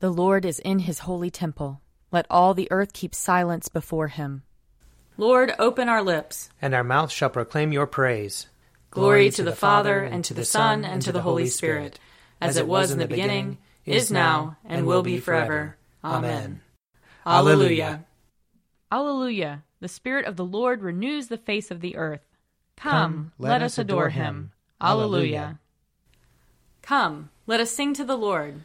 The Lord is in his holy temple. Let all the earth keep silence before him. Lord, open our lips, and our mouth shall proclaim your praise. Glory to the Father, and to the Son, and to the Holy Spirit, as it was in the beginning, is now, and will be forever. Amen. Alleluia. Alleluia. The Spirit of the Lord renews the face of the earth. Come, let us adore him. Alleluia. Come, let us sing to the Lord.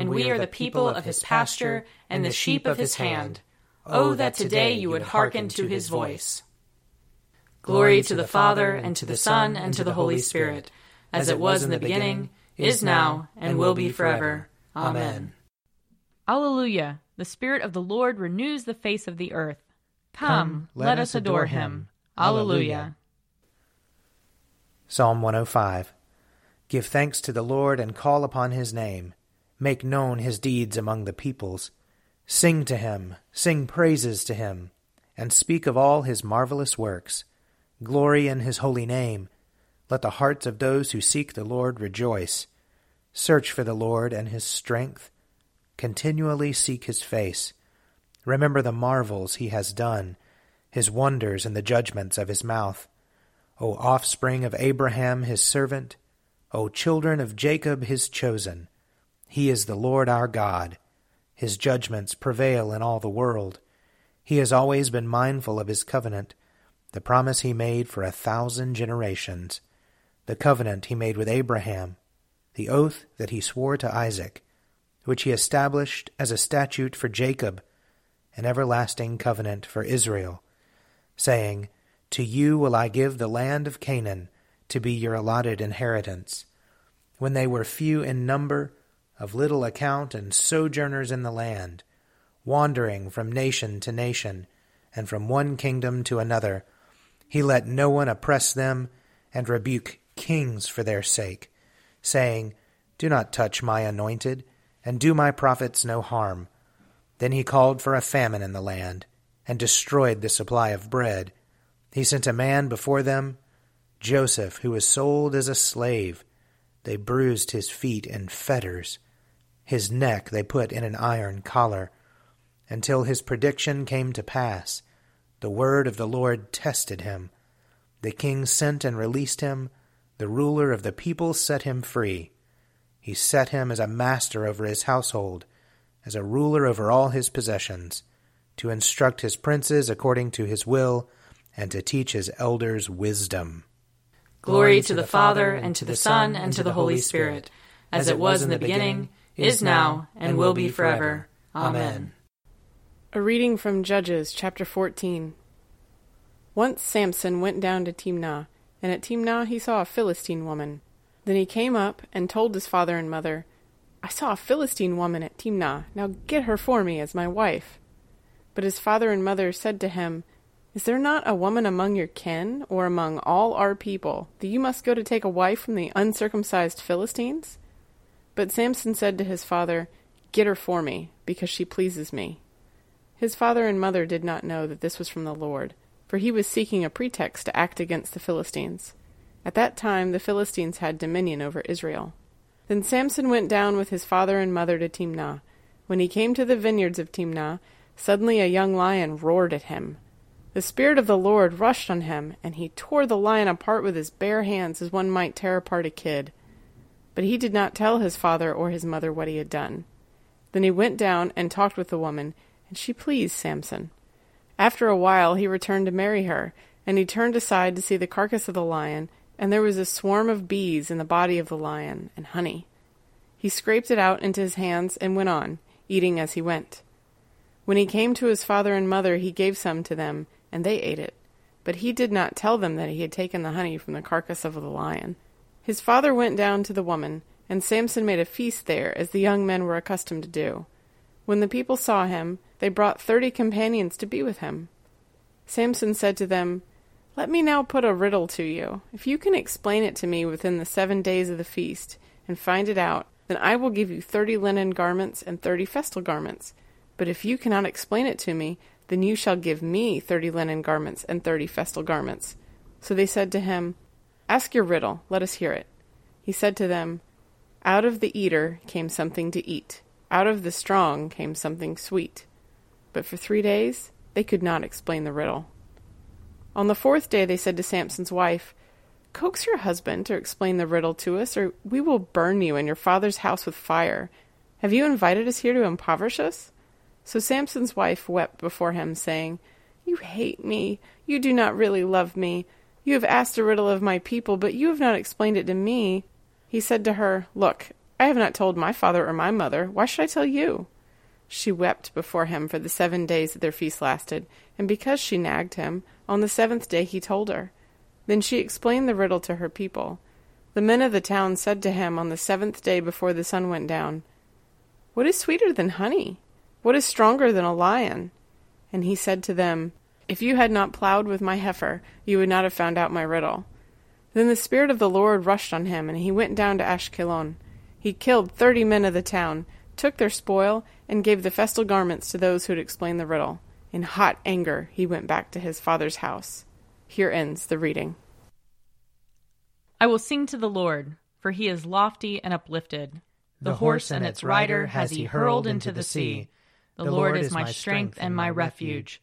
and we are the people of his pasture and the sheep of his hand. Oh, oh, that today you would hearken to his voice. Glory to the Father, and to the Son, and to the Holy Spirit, as it was in the beginning, is now, and will be forever. Amen. Alleluia. The Spirit of the Lord renews the face of the earth. Come, let us adore him. Alleluia. Psalm 105 Give thanks to the Lord and call upon his name. Make known his deeds among the peoples. Sing to him, sing praises to him, and speak of all his marvelous works. Glory in his holy name. Let the hearts of those who seek the Lord rejoice. Search for the Lord and his strength. Continually seek his face. Remember the marvels he has done, his wonders and the judgments of his mouth. O offspring of Abraham his servant, O children of Jacob his chosen. He is the Lord our God. His judgments prevail in all the world. He has always been mindful of his covenant the promise he made for a thousand generations, the covenant he made with Abraham, the oath that he swore to Isaac, which he established as a statute for Jacob, an everlasting covenant for Israel, saying, To you will I give the land of Canaan to be your allotted inheritance. When they were few in number, of little account, and sojourners in the land, wandering from nation to nation, and from one kingdom to another, he let no one oppress them, and rebuke kings for their sake, saying, Do not touch my anointed, and do my prophets no harm. Then he called for a famine in the land, and destroyed the supply of bread. He sent a man before them, Joseph, who was sold as a slave. They bruised his feet in fetters. His neck they put in an iron collar, until his prediction came to pass the word of the Lord tested him. The king sent and released him. The ruler of the people set him free. He set him as a master over his household, as a ruler over all his possessions, to instruct his princes according to his will, and to teach his elders wisdom. Glory to the Father, and to the Son, and to the Holy Spirit, as it was in the beginning, is now, and will be forever. Amen. A reading from Judges chapter 14. Once Samson went down to Timnah, and at Timnah he saw a Philistine woman. Then he came up and told his father and mother, I saw a Philistine woman at Timnah. Now get her for me as my wife. But his father and mother said to him, Is there not a woman among your kin, or among all our people, that you must go to take a wife from the uncircumcised Philistines? But Samson said to his father, Get her for me, because she pleases me. His father and mother did not know that this was from the Lord, for he was seeking a pretext to act against the Philistines. At that time the Philistines had dominion over Israel. Then Samson went down with his father and mother to Timnah. When he came to the vineyards of Timnah, suddenly a young lion roared at him. The Spirit of the Lord rushed on him, and he tore the lion apart with his bare hands as one might tear apart a kid. But he did not tell his father or his mother what he had done. Then he went down and talked with the woman, and she pleased Samson. After a while he returned to marry her, and he turned aside to see the carcass of the lion, and there was a swarm of bees in the body of the lion, and honey. He scraped it out into his hands and went on, eating as he went. When he came to his father and mother, he gave some to them, and they ate it. But he did not tell them that he had taken the honey from the carcass of the lion. His father went down to the woman, and Samson made a feast there, as the young men were accustomed to do. When the people saw him, they brought thirty companions to be with him. Samson said to them, Let me now put a riddle to you. If you can explain it to me within the seven days of the feast, and find it out, then I will give you thirty linen garments and thirty festal garments. But if you cannot explain it to me, then you shall give me thirty linen garments and thirty festal garments. So they said to him, Ask your riddle, let us hear it. He said to them, Out of the eater came something to eat, out of the strong came something sweet. But for three days they could not explain the riddle. On the fourth day they said to Samson's wife, Coax your husband to explain the riddle to us, or we will burn you and your father's house with fire. Have you invited us here to impoverish us? So Samson's wife wept before him, saying, You hate me. You do not really love me. You have asked a riddle of my people, but you have not explained it to me. He said to her, Look, I have not told my father or my mother. Why should I tell you? She wept before him for the seven days that their feast lasted, and because she nagged him, on the seventh day he told her. Then she explained the riddle to her people. The men of the town said to him on the seventh day before the sun went down, What is sweeter than honey? What is stronger than a lion? And he said to them, If you had not plowed with my heifer, you would not have found out my riddle. Then the Spirit of the Lord rushed on him, and he went down to Ashkelon. He killed thirty men of the town, took their spoil, and gave the festal garments to those who had explained the riddle. In hot anger, he went back to his father's house. Here ends the reading. I will sing to the Lord, for he is lofty and uplifted. The, horse and its rider has he hurled into the sea. The Lord is my strength and my refuge.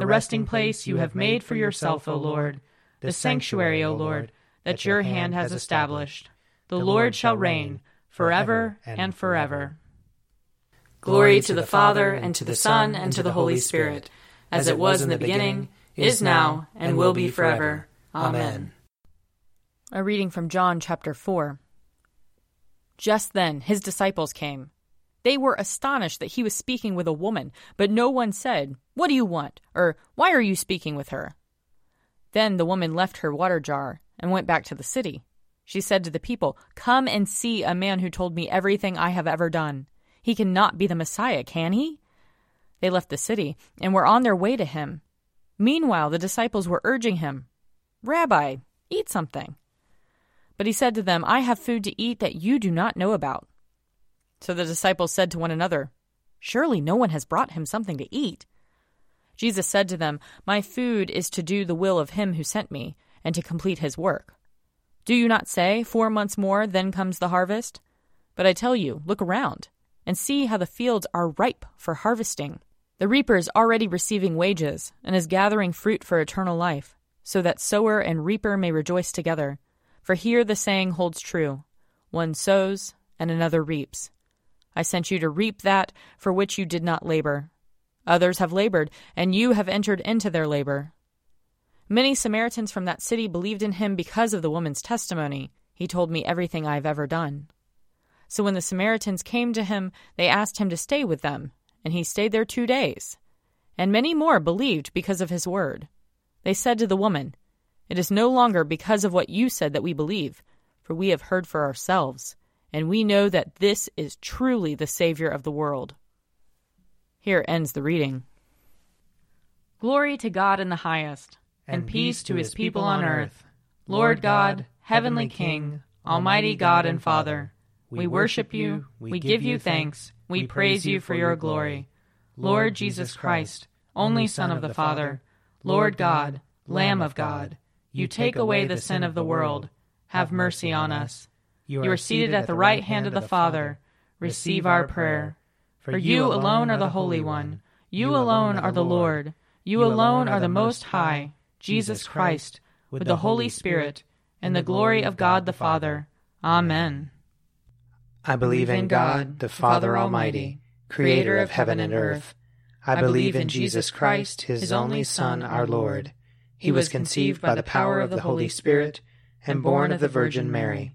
the resting place you have made for yourself, O Lord, the sanctuary, O Lord, that your hand has established. The Lord shall reign forever and forever. Glory to the Father, and to the Son, and to the Holy Spirit, as it was in the beginning, is now, and will be forever. Amen. A reading from John chapter 4. Just then his disciples came. They were astonished that he was speaking with a woman, but no one said, What do you want? or Why are you speaking with her? Then the woman left her water jar and went back to the city. She said to the people, Come and see a man who told me everything I have ever done. He cannot be the Messiah, can he? They left the city and were on their way to him. Meanwhile, the disciples were urging him, Rabbi, eat something. But he said to them, I have food to eat that you do not know about. So the disciples said to one another, Surely no one has brought him something to eat. Jesus said to them, My food is to do the will of him who sent me, and to complete his work. Do you not say, Four months more, then comes the harvest? But I tell you, look around, and see how the fields are ripe for harvesting. The reaper is already receiving wages, and is gathering fruit for eternal life, so that sower and reaper may rejoice together. For here the saying holds true one sows, and another reaps. I sent you to reap that for which you did not labor. Others have labored, and you have entered into their labor. Many Samaritans from that city believed in him because of the woman's testimony. He told me everything I have ever done. So when the Samaritans came to him, they asked him to stay with them, and he stayed there two days. And many more believed because of his word. They said to the woman, It is no longer because of what you said that we believe, for we have heard for ourselves, and we know that this is truly the Savior of the world. Here ends the reading. Glory to God in the highest, and, and peace to his people on earth. Lord God, heavenly King, almighty God and Father, we worship you, we give you thanks, we praise you for your glory. Lord Jesus Christ, only Son of the Father, Lord God, Lamb of God, you take away the sin of the world. Have mercy on us. You are seated at the right hand of the Father. Receive our prayer. For you alone are the Holy One. You alone are the Lord. You alone are the Most High, Jesus Christ, with the Holy Spirit, and the glory of God the Father. Amen. I believe in God, the Father Almighty, creator of heaven and earth. I believe in Jesus Christ, his only Son, our Lord. He was conceived by the power of the Holy Spirit and born of the Virgin Mary.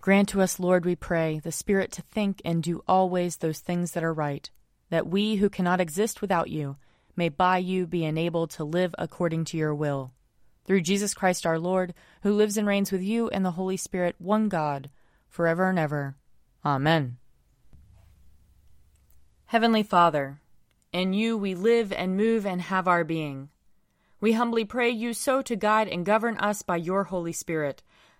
Grant to us, Lord, we pray, the Spirit to think and do always those things that are right, that we who cannot exist without you may by you be enabled to live according to your will. Through Jesus Christ our Lord, who lives and reigns with you and the Holy Spirit, one God, forever and ever. Amen. Heavenly Father, in you we live and move and have our being. We humbly pray you so to guide and govern us by your Holy Spirit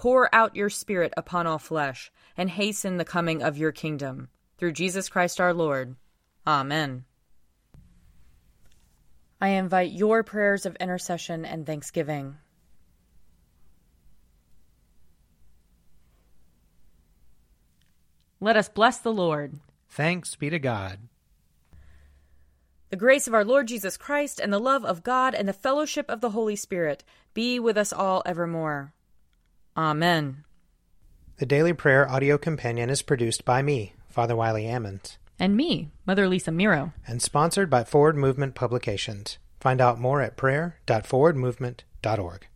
Pour out your Spirit upon all flesh, and hasten the coming of your kingdom. Through Jesus Christ our Lord. Amen. I invite your prayers of intercession and thanksgiving. Let us bless the Lord. Thanks be to God. The grace of our Lord Jesus Christ, and the love of God, and the fellowship of the Holy Spirit be with us all evermore. Amen. The Daily Prayer audio companion is produced by me, Father Wiley Ammons. And me, Mother Lisa Miro. And sponsored by Forward Movement Publications. Find out more at prayer.forwardmovement.org.